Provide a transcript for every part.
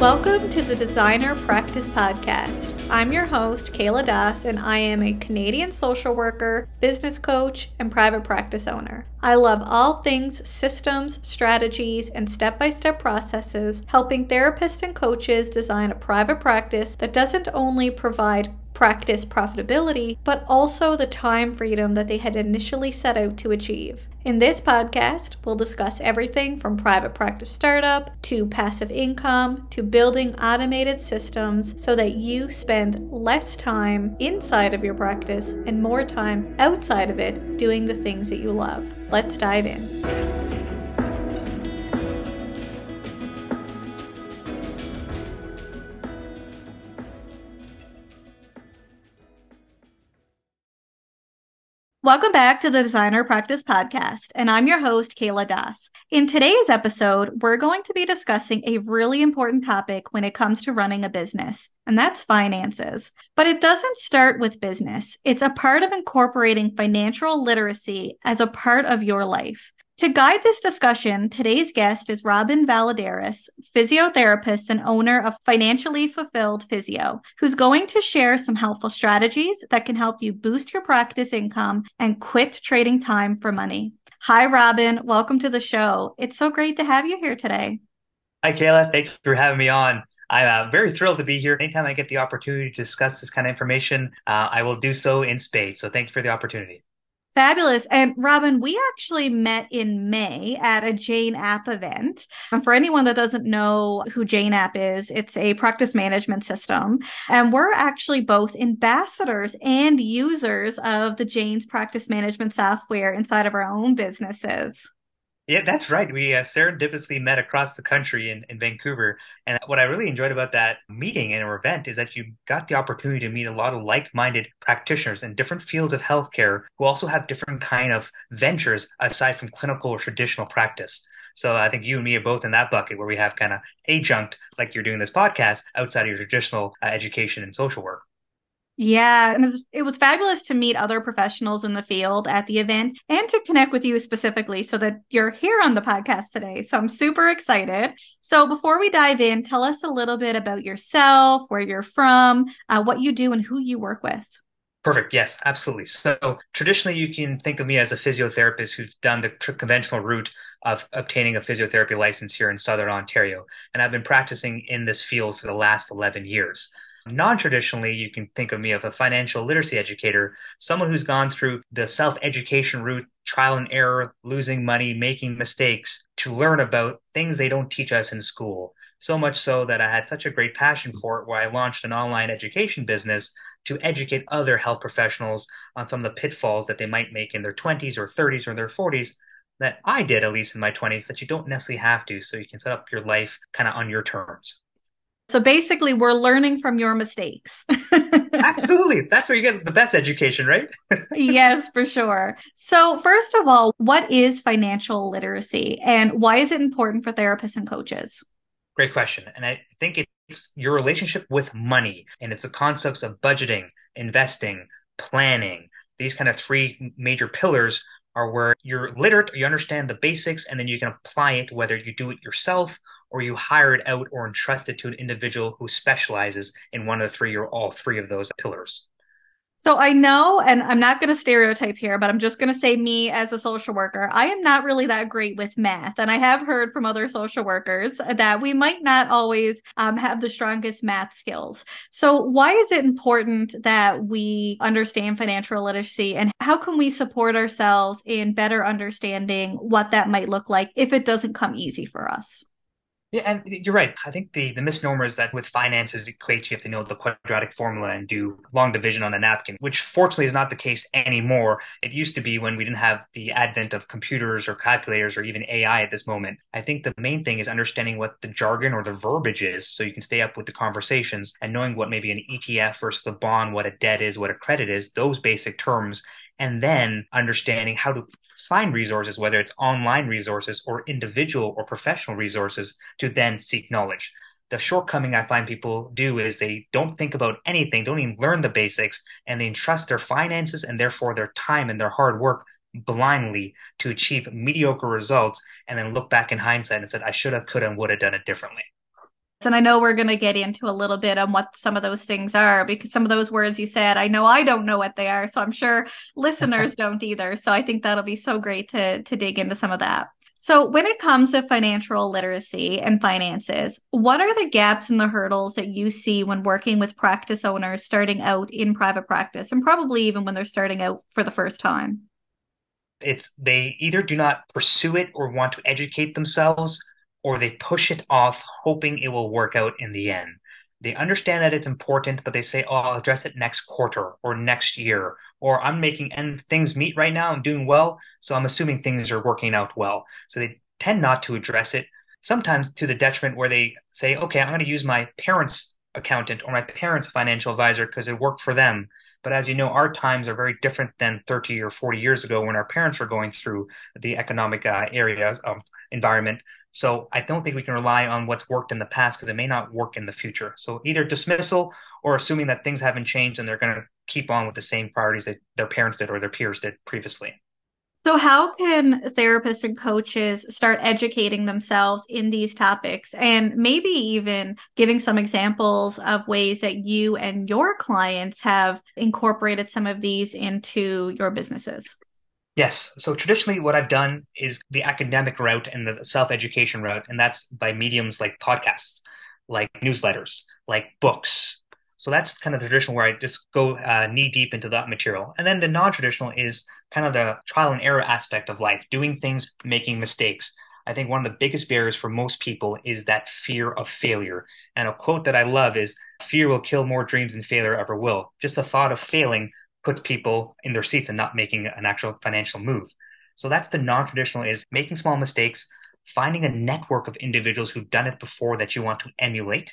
Welcome to the Designer Practice Podcast. I'm your host, Kayla Das, and I am a Canadian social worker, business coach, and private practice owner. I love all things systems, strategies, and step by step processes, helping therapists and coaches design a private practice that doesn't only provide practice profitability, but also the time freedom that they had initially set out to achieve. In this podcast, we'll discuss everything from private practice startup to passive income to building automated systems so that you spend less time inside of your practice and more time outside of it doing the things that you love. Let's dive in. Welcome back to the Designer Practice Podcast, and I'm your host, Kayla Das. In today's episode, we're going to be discussing a really important topic when it comes to running a business, and that's finances. But it doesn't start with business, it's a part of incorporating financial literacy as a part of your life. To guide this discussion, today's guest is Robin Valadares, physiotherapist and owner of Financially Fulfilled Physio, who's going to share some helpful strategies that can help you boost your practice income and quit trading time for money. Hi, Robin. Welcome to the show. It's so great to have you here today. Hi, Kayla. Thanks for having me on. I'm uh, very thrilled to be here. Anytime I get the opportunity to discuss this kind of information, uh, I will do so in spades. So thank you for the opportunity. Fabulous. And Robin, we actually met in May at a Jane App event. And for anyone that doesn't know who Jane App is, it's a practice management system. And we're actually both ambassadors and users of the Jane's practice management software inside of our own businesses. Yeah, that's right. We uh, serendipitously met across the country in, in Vancouver. And what I really enjoyed about that meeting and event is that you got the opportunity to meet a lot of like-minded practitioners in different fields of healthcare who also have different kind of ventures aside from clinical or traditional practice. So I think you and me are both in that bucket where we have kind of adjunct, like you're doing this podcast, outside of your traditional uh, education and social work. Yeah, and it was, it was, fabulous to meet other professionals in the field at the event and to connect with you specifically so that you're here on the podcast today. So I'm super excited. So before we dive in, tell us a little bit about yourself, where you're from, uh, what you do, and who you work with. Perfect. Yes, absolutely. So traditionally, you can think of me as a physiotherapist who's done the conventional route of obtaining a physiotherapy license here in Southern Ontario. And I've been practicing in this field for the last 11 years. Non traditionally, you can think of me as a financial literacy educator, someone who's gone through the self education route, trial and error, losing money, making mistakes to learn about things they don't teach us in school. So much so that I had such a great passion for it, where I launched an online education business to educate other health professionals on some of the pitfalls that they might make in their 20s or 30s or their 40s that I did, at least in my 20s, that you don't necessarily have to. So you can set up your life kind of on your terms. So basically, we're learning from your mistakes. Absolutely. That's where you get the best education, right? yes, for sure. So, first of all, what is financial literacy and why is it important for therapists and coaches? Great question. And I think it's your relationship with money and it's the concepts of budgeting, investing, planning, these kind of three major pillars are where you're literate, you understand the basics, and then you can apply it whether you do it yourself or you hire it out or entrust it to an individual who specializes in one of the three or all three of those pillars. So I know, and I'm not going to stereotype here, but I'm just going to say me as a social worker. I am not really that great with math. And I have heard from other social workers that we might not always um, have the strongest math skills. So why is it important that we understand financial literacy and how can we support ourselves in better understanding what that might look like if it doesn't come easy for us? Yeah, and you're right. I think the, the misnomer is that with finances equates you have to know the quadratic formula and do long division on a napkin, which fortunately is not the case anymore. It used to be when we didn't have the advent of computers or calculators or even AI at this moment. I think the main thing is understanding what the jargon or the verbiage is so you can stay up with the conversations and knowing what maybe an ETF versus a bond, what a debt is, what a credit is, those basic terms and then understanding how to find resources, whether it's online resources or individual or professional resources, to then seek knowledge. The shortcoming I find people do is they don't think about anything, don't even learn the basics, and they entrust their finances and therefore their time and their hard work blindly to achieve mediocre results and then look back in hindsight and said, I should have, could have, would have done it differently. And I know we're going to get into a little bit on what some of those things are because some of those words you said, I know I don't know what they are. So I'm sure listeners don't either. So I think that'll be so great to, to dig into some of that. So, when it comes to financial literacy and finances, what are the gaps and the hurdles that you see when working with practice owners starting out in private practice and probably even when they're starting out for the first time? It's they either do not pursue it or want to educate themselves, or they push it off, hoping it will work out in the end. They understand that it's important, but they say, "Oh, I'll address it next quarter or next year," or "I'm making and things meet right now. I'm doing well, so I'm assuming things are working out well." So they tend not to address it. Sometimes to the detriment where they say, "Okay, I'm going to use my parents' accountant or my parents' financial advisor because it worked for them." But as you know, our times are very different than 30 or 40 years ago when our parents were going through the economic uh, areas um, environment. So I don't think we can rely on what's worked in the past because it may not work in the future. So either dismissal or assuming that things haven't changed and they're going to keep on with the same priorities that their parents did or their peers did previously. So, how can therapists and coaches start educating themselves in these topics and maybe even giving some examples of ways that you and your clients have incorporated some of these into your businesses? Yes. So traditionally, what I've done is the academic route and the self education route, and that's by mediums like podcasts, like newsletters, like books, so that's kind of the traditional where I just go uh, knee deep into that material. And then the non traditional is kind of the trial and error aspect of life, doing things, making mistakes. I think one of the biggest barriers for most people is that fear of failure. And a quote that I love is fear will kill more dreams than failure ever will. Just the thought of failing puts people in their seats and not making an actual financial move. So that's the non traditional is making small mistakes, finding a network of individuals who've done it before that you want to emulate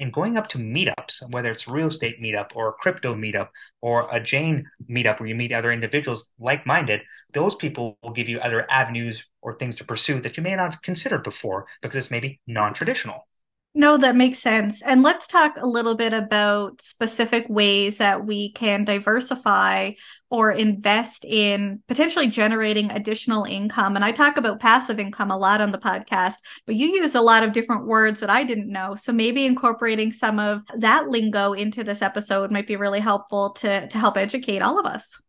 and going up to meetups, whether it's real estate meetup or a crypto meetup or a Jane meetup where you meet other individuals like minded, those people will give you other avenues or things to pursue that you may not have considered before because it's maybe non traditional. No, that makes sense. And let's talk a little bit about specific ways that we can diversify or invest in potentially generating additional income. And I talk about passive income a lot on the podcast, but you use a lot of different words that I didn't know. So maybe incorporating some of that lingo into this episode might be really helpful to, to help educate all of us.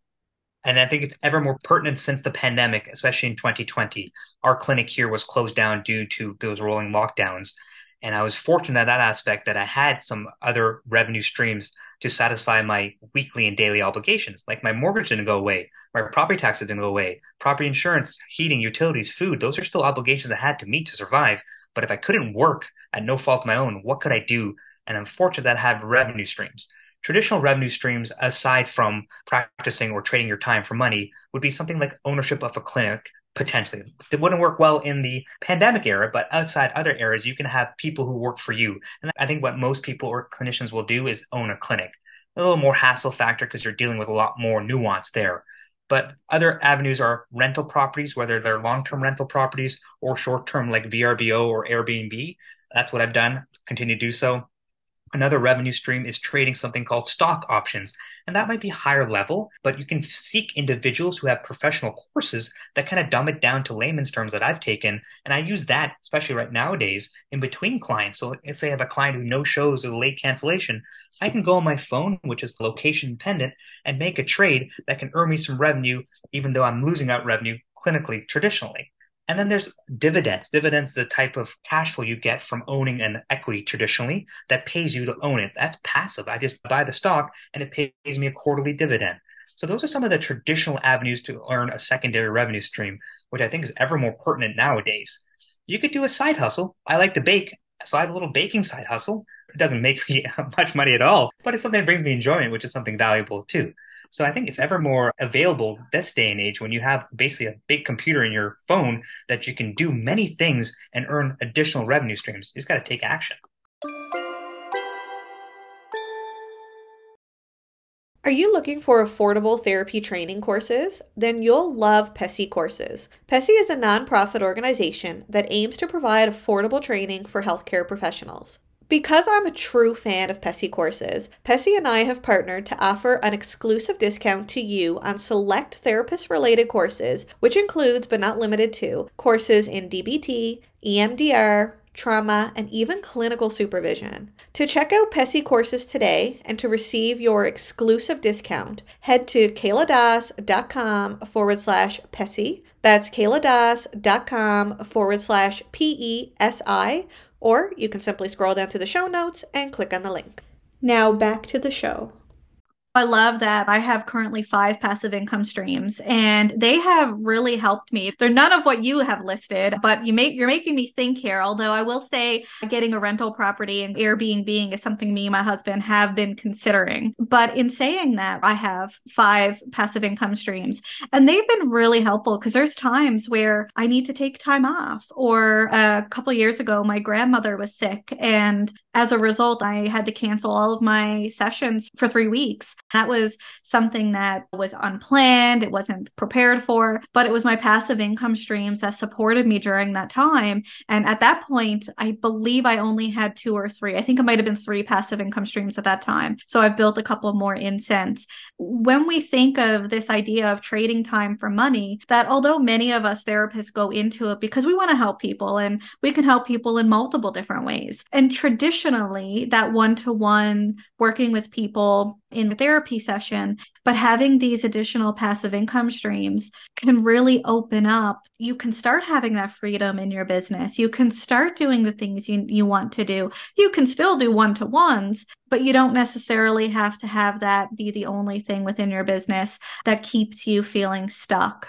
And I think it's ever more pertinent since the pandemic, especially in 2020. Our clinic here was closed down due to those rolling lockdowns. And I was fortunate in that aspect that I had some other revenue streams to satisfy my weekly and daily obligations. Like my mortgage didn't go away, my property taxes didn't go away, property insurance, heating, utilities, food, those are still obligations I had to meet to survive. But if I couldn't work at no fault of my own, what could I do? And I'm fortunate that I have revenue streams. Traditional revenue streams, aside from practicing or trading your time for money, would be something like ownership of a clinic, potentially. It wouldn't work well in the pandemic era, but outside other eras, you can have people who work for you. And I think what most people or clinicians will do is own a clinic. A little more hassle factor because you're dealing with a lot more nuance there. But other avenues are rental properties, whether they're long term rental properties or short term like VRBO or Airbnb. That's what I've done, continue to do so. Another revenue stream is trading something called stock options. And that might be higher level, but you can seek individuals who have professional courses that kind of dumb it down to layman's terms that I've taken. And I use that, especially right nowadays, in between clients. So let's say I have a client who no shows or late cancellation. I can go on my phone, which is location dependent, and make a trade that can earn me some revenue, even though I'm losing out revenue clinically traditionally. And then there's dividends. Dividends, the type of cash flow you get from owning an equity traditionally that pays you to own it. That's passive. I just buy the stock and it pays me a quarterly dividend. So those are some of the traditional avenues to earn a secondary revenue stream, which I think is ever more pertinent nowadays. You could do a side hustle. I like to bake, so I have a little baking side hustle. It doesn't make me much money at all, but it's something that brings me enjoyment, which is something valuable too. So I think it's ever more available this day and age when you have basically a big computer in your phone that you can do many things and earn additional revenue streams. You just got to take action. Are you looking for affordable therapy training courses? Then you'll love PESI Courses. PESI is a nonprofit organization that aims to provide affordable training for healthcare professionals. Because I'm a true fan of PESI courses, PESI and I have partnered to offer an exclusive discount to you on select therapist related courses, which includes but not limited to courses in DBT, EMDR, trauma, and even clinical supervision. To check out PESI courses today and to receive your exclusive discount, head to kayladas.com forward slash PESI. That's kayladas.com forward slash P E S I, or you can simply scroll down to the show notes and click on the link. Now back to the show. I love that I have currently five passive income streams and they have really helped me. They're none of what you have listed, but you make you're making me think here. Although I will say getting a rental property and Airbnb is something me and my husband have been considering. But in saying that, I have five passive income streams and they've been really helpful because there's times where I need to take time off or uh, a couple years ago my grandmother was sick and as a result I had to cancel all of my sessions for 3 weeks that was something that was unplanned, it wasn't prepared for, but it was my passive income streams that supported me during that time. And at that point, I believe I only had two or three. I think it might have been three passive income streams at that time. So I've built a couple more in since. When we think of this idea of trading time for money, that although many of us therapists go into it because we want to help people and we can help people in multiple different ways. And traditionally, that one to one working with people in the therapy session, but having these additional passive income streams can really open up. You can start having that freedom in your business. You can start doing the things you, you want to do. You can still do one to ones, but you don't necessarily have to have that be the only thing within your business that keeps you feeling stuck.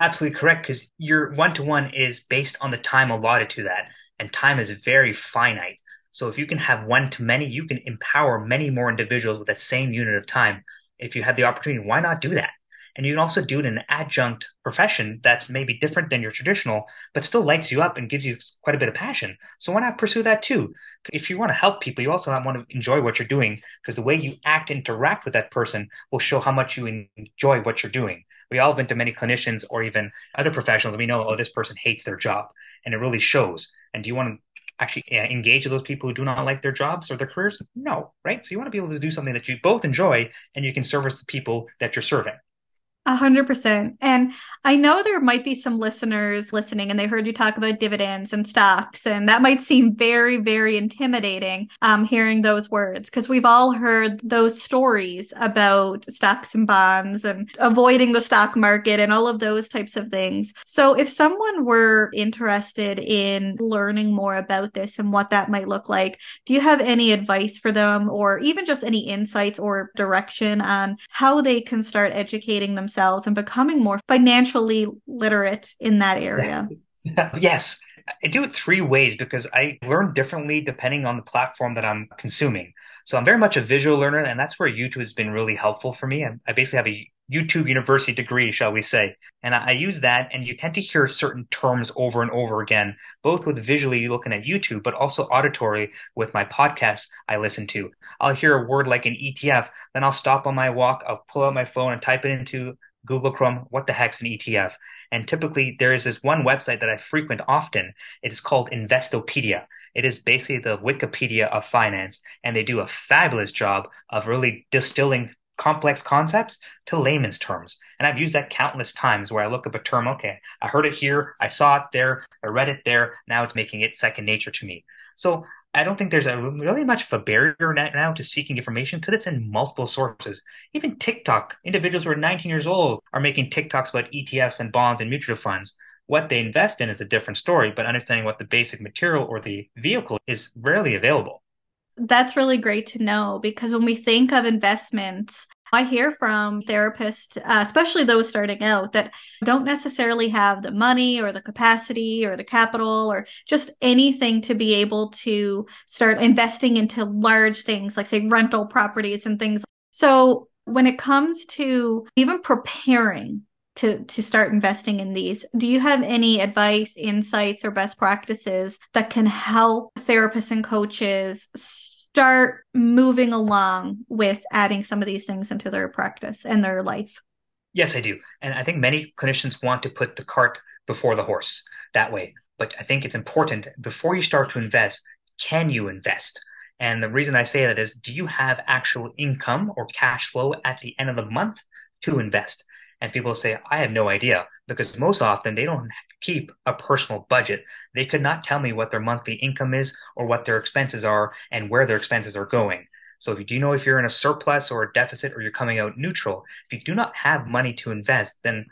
Absolutely correct, because your one to one is based on the time allotted to that, and time is very finite. So if you can have one to many, you can empower many more individuals with that same unit of time. If you have the opportunity, why not do that? And you can also do it in an adjunct profession that's maybe different than your traditional, but still lights you up and gives you quite a bit of passion. So why not pursue that too? If you want to help people, you also want to enjoy what you're doing because the way you act, interact with that person will show how much you enjoy what you're doing. We all have been to many clinicians or even other professionals. We know, oh, this person hates their job, and it really shows. And do you want to actually uh, engage with those people who do not like their jobs or their careers? No, right? So you want to be able to do something that you both enjoy and you can service the people that you're serving. A hundred percent. And I know there might be some listeners listening and they heard you talk about dividends and stocks. And that might seem very, very intimidating, um, hearing those words, because we've all heard those stories about stocks and bonds and avoiding the stock market and all of those types of things. So if someone were interested in learning more about this and what that might look like, do you have any advice for them or even just any insights or direction on how they can start educating themselves? Themselves and becoming more financially literate in that area? yes. I do it three ways because I learn differently depending on the platform that I'm consuming. So I'm very much a visual learner, and that's where YouTube has been really helpful for me. I basically have a YouTube university degree, shall we say. And I use that, and you tend to hear certain terms over and over again, both with visually looking at YouTube, but also auditory with my podcasts I listen to. I'll hear a word like an ETF, then I'll stop on my walk, I'll pull out my phone and type it into Google Chrome, what the heck's an ETF? And typically there is this one website that I frequent often. It is called Investopedia. It is basically the Wikipedia of finance, and they do a fabulous job of really distilling complex concepts to layman's terms. And I've used that countless times where I look up a term, okay, I heard it here, I saw it there, I read it there, now it's making it second nature to me. So I don't think there's a really much of a barrier now to seeking information because it's in multiple sources. Even TikTok, individuals who are 19 years old are making TikToks about ETFs and bonds and mutual funds. What they invest in is a different story, but understanding what the basic material or the vehicle is rarely available. That's really great to know because when we think of investments, I hear from therapists, uh, especially those starting out, that don't necessarily have the money or the capacity or the capital or just anything to be able to start investing into large things like, say, rental properties and things. So when it comes to even preparing to to start investing in these do you have any advice insights or best practices that can help therapists and coaches start moving along with adding some of these things into their practice and their life? Yes, I do. And I think many clinicians want to put the cart before the horse that way. But I think it's important before you start to invest, can you invest? And the reason I say that is do you have actual income or cash flow at the end of the month to invest? And people say, I have no idea because most often they don't keep a personal budget. They could not tell me what their monthly income is or what their expenses are and where their expenses are going. So if you do know if you're in a surplus or a deficit or you're coming out neutral, if you do not have money to invest, then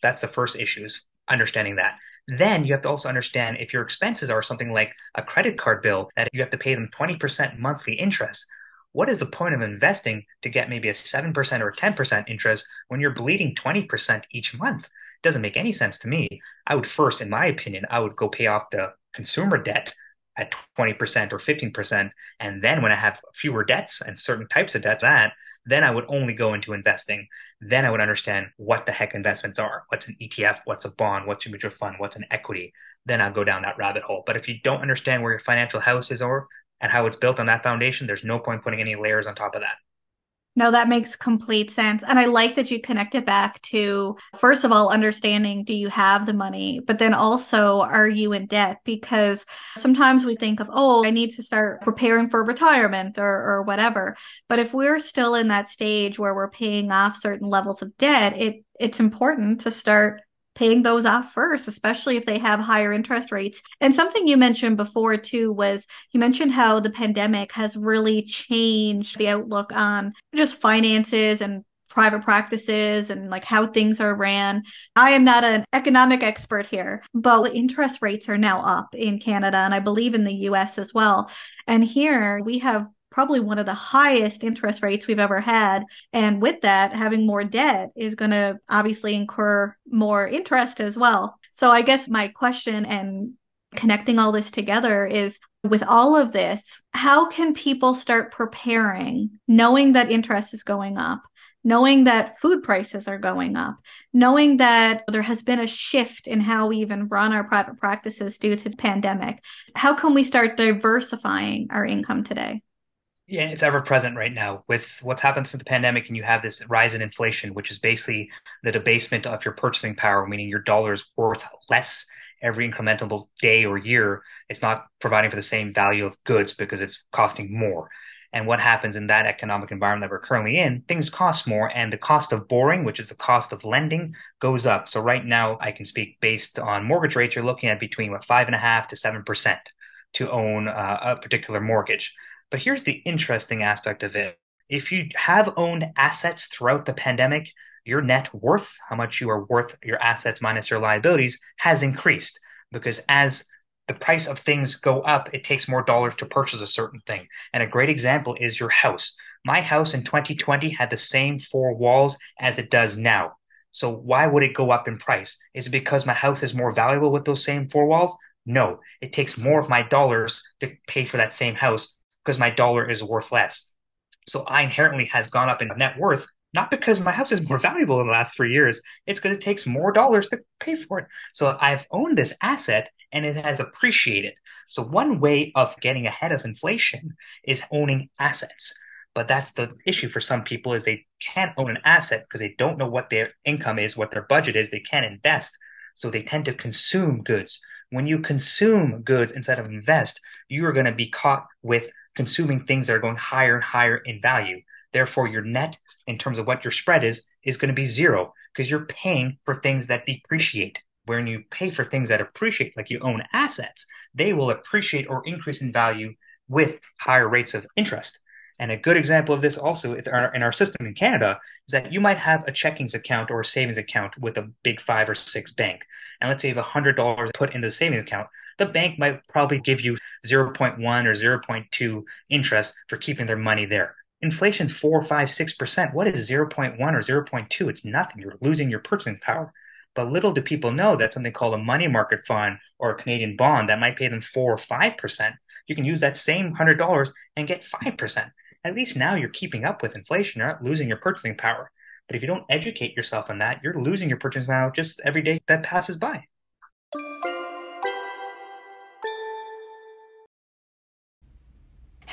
that's the first issue is understanding that. Then you have to also understand if your expenses are something like a credit card bill that you have to pay them 20% monthly interest. What is the point of investing to get maybe a 7% or 10% interest when you're bleeding 20% each month? It doesn't make any sense to me. I would first, in my opinion, I would go pay off the consumer debt at 20% or 15%. And then when I have fewer debts and certain types of debt, that then I would only go into investing. Then I would understand what the heck investments are. What's an ETF? What's a bond? What's a mutual fund? What's an equity? Then I'll go down that rabbit hole. But if you don't understand where your financial house is or and how it's built on that foundation, there's no point putting any layers on top of that. No, that makes complete sense. And I like that you connect it back to, first of all, understanding do you have the money, but then also are you in debt? Because sometimes we think of, oh, I need to start preparing for retirement or, or whatever. But if we're still in that stage where we're paying off certain levels of debt, it, it's important to start paying those off first, especially if they have higher interest rates. And something you mentioned before too was you mentioned how the pandemic has really changed the outlook on just finances and private practices and like how things are ran. I am not an economic expert here, but interest rates are now up in Canada and I believe in the US as well. And here we have probably one of the highest interest rates we've ever had. And with that, having more debt is going to obviously incur more interest as well. So I guess my question and connecting all this together is with all of this, how can people start preparing knowing that interest is going up? Knowing that food prices are going up, knowing that there has been a shift in how we even run our private practices due to the pandemic. How can we start diversifying our income today? Yeah, it's ever present right now with what's happened since the pandemic, and you have this rise in inflation, which is basically the debasement of your purchasing power, meaning your dollar is worth less every incremental day or year. It's not providing for the same value of goods because it's costing more. And what happens in that economic environment that we're currently in, things cost more, and the cost of borrowing, which is the cost of lending, goes up. So right now, I can speak based on mortgage rates. You're looking at between what five and a half to seven percent to own uh, a particular mortgage. But here's the interesting aspect of it. If you have owned assets throughout the pandemic, your net worth, how much you are worth your assets minus your liabilities, has increased because as the price of things go up, it takes more dollars to purchase a certain thing. And a great example is your house. My house in 2020 had the same four walls as it does now. So why would it go up in price? Is it because my house is more valuable with those same four walls? No, it takes more of my dollars to pay for that same house because my dollar is worth less. So I inherently has gone up in net worth, not because my house is more valuable in the last three years. It's because it takes more dollars to pay for it. So I've owned this asset and it has appreciated. So one way of getting ahead of inflation is owning assets. But that's the issue for some people is they can't own an asset because they don't know what their income is, what their budget is. They can't invest. So they tend to consume goods. When you consume goods instead of invest, you are going to be caught with consuming things that are going higher and higher in value. Therefore, your net in terms of what your spread is, is going to be zero because you're paying for things that depreciate. When you pay for things that appreciate, like you own assets, they will appreciate or increase in value with higher rates of interest. And a good example of this also in our, system in Canada is that you might have a checkings account or a savings account with a big five or six bank. And let's say you have $100 put into the savings account the bank might probably give you 0.1 or 0.2 interest for keeping their money there. Inflation 4, 5, 6%. What is 0.1 or 0.2? It's nothing. You're losing your purchasing power. But little do people know that something called a money market fund or a Canadian bond that might pay them 4 or 5%. You can use that same $100 and get 5%. At least now you're keeping up with inflation. You're not losing your purchasing power. But if you don't educate yourself on that, you're losing your purchasing power just every day that passes by.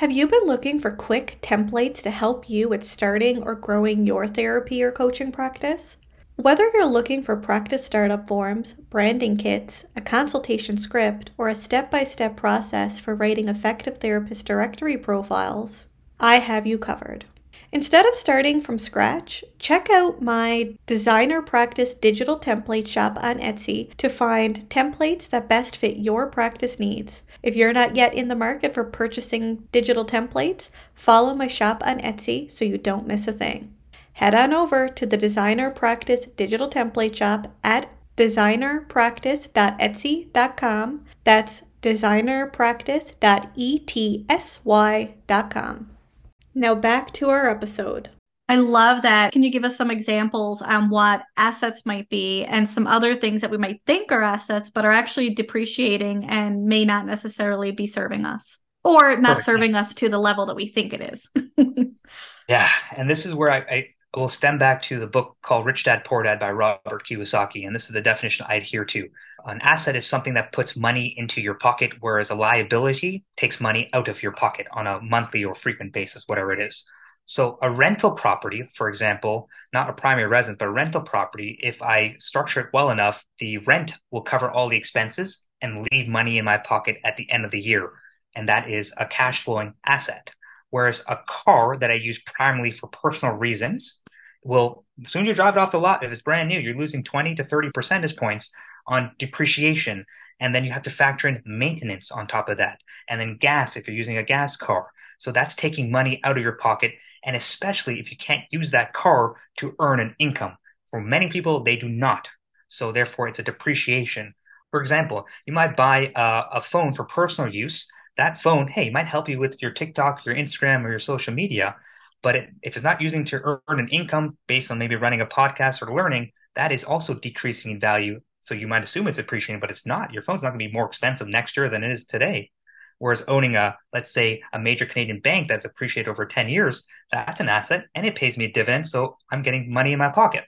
Have you been looking for quick templates to help you with starting or growing your therapy or coaching practice? Whether you're looking for practice startup forms, branding kits, a consultation script, or a step by step process for writing effective therapist directory profiles, I have you covered. Instead of starting from scratch, check out my designer practice digital template shop on Etsy to find templates that best fit your practice needs. If you're not yet in the market for purchasing digital templates, follow my shop on Etsy so you don't miss a thing. Head on over to the Designer Practice digital template shop at designerpractice.etsy.com. That's designerpractice.etsy.com. Now back to our episode. I love that. Can you give us some examples on what assets might be and some other things that we might think are assets, but are actually depreciating and may not necessarily be serving us or not Perfect. serving us to the level that we think it is? yeah. And this is where I, I will stem back to the book called Rich Dad Poor Dad by Robert Kiyosaki. And this is the definition I adhere to. An asset is something that puts money into your pocket, whereas a liability takes money out of your pocket on a monthly or frequent basis, whatever it is. So a rental property, for example, not a primary residence, but a rental property, if I structure it well enough, the rent will cover all the expenses and leave money in my pocket at the end of the year. And that is a cash flowing asset. Whereas a car that I use primarily for personal reasons will, as soon as you drive it off the lot, if it's brand new, you're losing 20 to 30 percentage points on depreciation. And then you have to factor in maintenance on top of that. And then gas if you're using a gas car. So that's taking money out of your pocket. And especially if you can't use that car to earn an income. For many people, they do not. So therefore, it's a depreciation. For example, you might buy a, a phone for personal use. That phone, hey, might help you with your TikTok, your Instagram, or your social media. But it, if it's not using to earn an income based on maybe running a podcast or learning, that is also decreasing in value so you might assume it's appreciating, but it's not. Your phone's not going to be more expensive next year than it is today. Whereas owning a, let's say, a major Canadian bank that's appreciated over 10 years, that's an asset and it pays me a dividend. So I'm getting money in my pocket.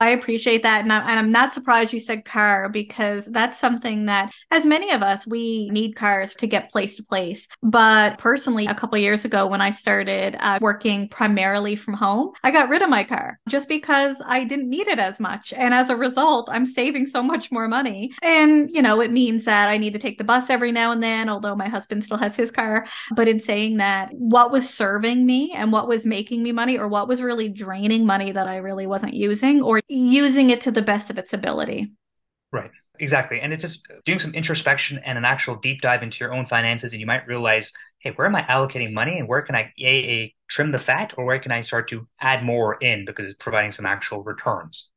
I appreciate that. And, I, am not surprised you said car because that's something that, as many of us, we need cars to get place to place. But personally, a couple years ago, when I started uh, working primarily from home, I got rid of my car just because I didn't need it as much. And as a result, I'm saving so much more money. And, you know, it means that I need to take the bus every now and then, although my husband still has his car. But in saying that, what was serving me and what was making me money or what was really draining money that I really wasn't using or using it to the best of its ability. Right. Exactly. And it's just doing some introspection and an actual deep dive into your own finances. And you might realize, hey, where am I allocating money and where can I a, a trim the fat or where can I start to add more in because it's providing some actual returns?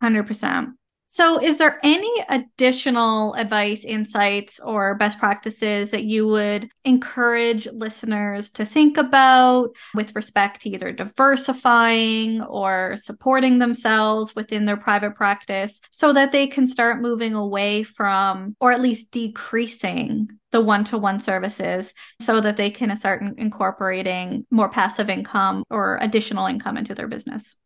100%. So, is there any additional advice, insights, or best practices that you would encourage listeners to think about with respect to either diversifying or supporting themselves within their private practice so that they can start moving away from, or at least decreasing, the one to one services so that they can start incorporating more passive income or additional income into their business?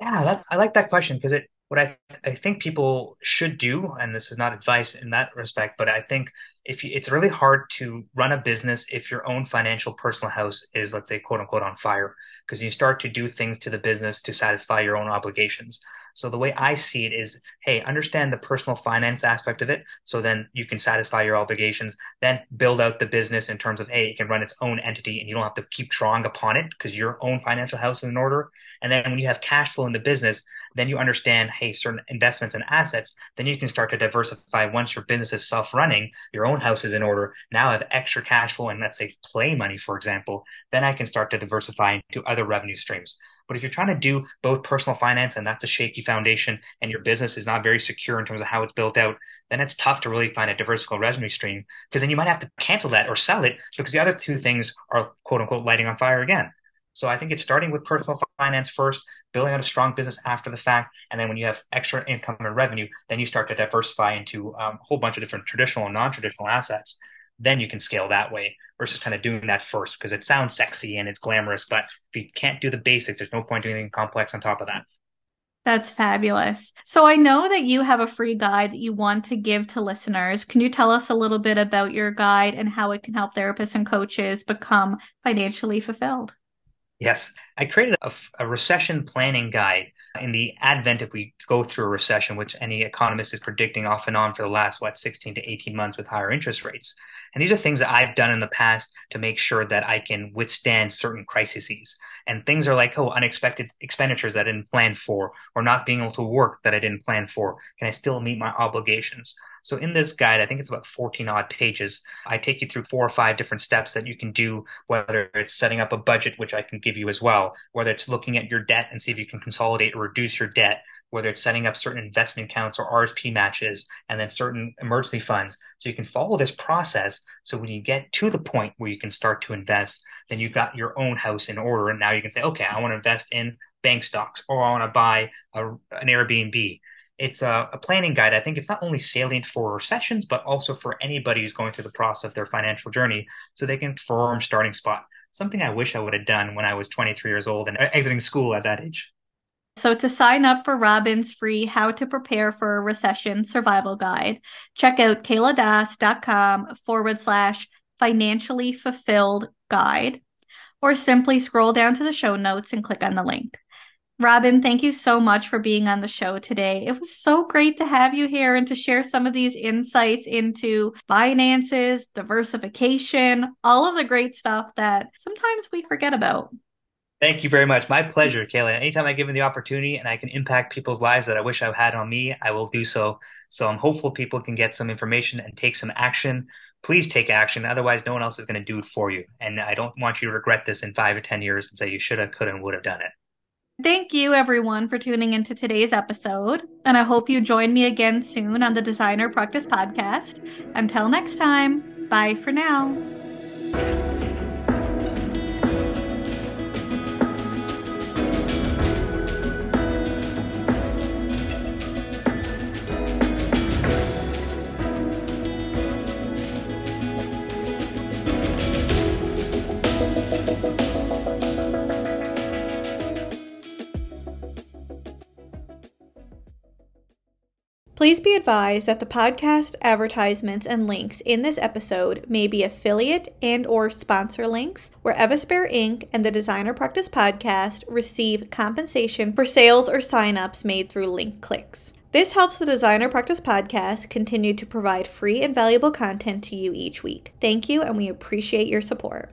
Yeah, that, I like that question because it what I, I think people should do, and this is not advice in that respect, but I think if you, it's really hard to run a business if your own financial personal house is, let's say, quote unquote, on fire, because you start to do things to the business to satisfy your own obligations. So the way I see it is, hey, understand the personal finance aspect of it. So then you can satisfy your obligations, then build out the business in terms of, hey, it can run its own entity and you don't have to keep drawing upon it because your own financial house is in order. And then when you have cash flow in the business, then you understand, hey, certain investments and assets, then you can start to diversify once your business is self-running, your own house is in order. Now I have extra cash flow and let's say play money, for example, then I can start to diversify into other revenue streams. But if you're trying to do both personal finance and that's a shaky foundation and your business is not very secure in terms of how it's built out, then it's tough to really find a diversified revenue stream because then you might have to cancel that or sell it because the other two things are quote unquote lighting on fire again. So I think it's starting with personal finance first, building out a strong business after the fact, and then when you have extra income and revenue, then you start to diversify into um, a whole bunch of different traditional and non-traditional assets then you can scale that way versus kind of doing that first because it sounds sexy and it's glamorous. But if you can't do the basics, there's no point doing anything complex on top of that. That's fabulous. So I know that you have a free guide that you want to give to listeners. Can you tell us a little bit about your guide and how it can help therapists and coaches become financially fulfilled? Yes, I created a, a, recession planning guide in the advent if we go through a recession, which any economist is predicting off and on for the last, what, 16 to 18 months with higher interest rates. And these are things that I've done in the past to make sure that I can withstand certain crises. And things are like, oh, unexpected expenditures that I didn't plan for, or not being able to work that I didn't plan for. Can I still meet my obligations? So in this guide, I think it's about 14 odd pages. I take you through four or five different steps that you can do, whether it's setting up a budget, which I can give you as well, whether it's looking at your debt and see if you can consolidate or reduce your debt, whether it's setting up certain investment accounts or RSP matches, and then certain emergency funds. So you can follow this process. So when you get to the point where you can start to invest, then you've got your own house in order. And now you can say, okay, I want to invest in bank stocks or I want to buy a, an Airbnb it's a, a, planning guide. I think it's not only salient for recessions, but also for anybody who's going through the process of their financial journey so they can form starting spot. Something I wish I would have done when I was 23 years old and uh, exiting school at that age. So, to sign up for Robin's free How to Prepare for a Recession Survival Guide, check out kayladas.com forward slash financially fulfilled guide, or simply scroll down to the show notes and click on the link. Robin, thank you so much for being on the show today. It was so great to have you here and to share some of these insights into finances, diversification, all of the great stuff that sometimes we forget about. Thank you very much. My pleasure, Kayla. Anytime I give me the opportunity and I can impact people's lives that I wish I had on me, I will do so. So I'm hopeful people can get some information and take some action. Please take action. Otherwise, no one else is going to do it for you. And I don't want you to regret this in five or 10 years and say you should have, could have, would have done it. Thank you, everyone, for tuning into today's episode. And I hope you join me again soon on the Designer Practice Podcast. Until next time, bye for now. Please be advised that the podcast advertisements and links in this episode may be affiliate and or sponsor links where Evaspare Inc. and the Designer Practice Podcast receive compensation for sales or signups made through link clicks. This helps the Designer Practice Podcast continue to provide free and valuable content to you each week. Thank you, and we appreciate your support.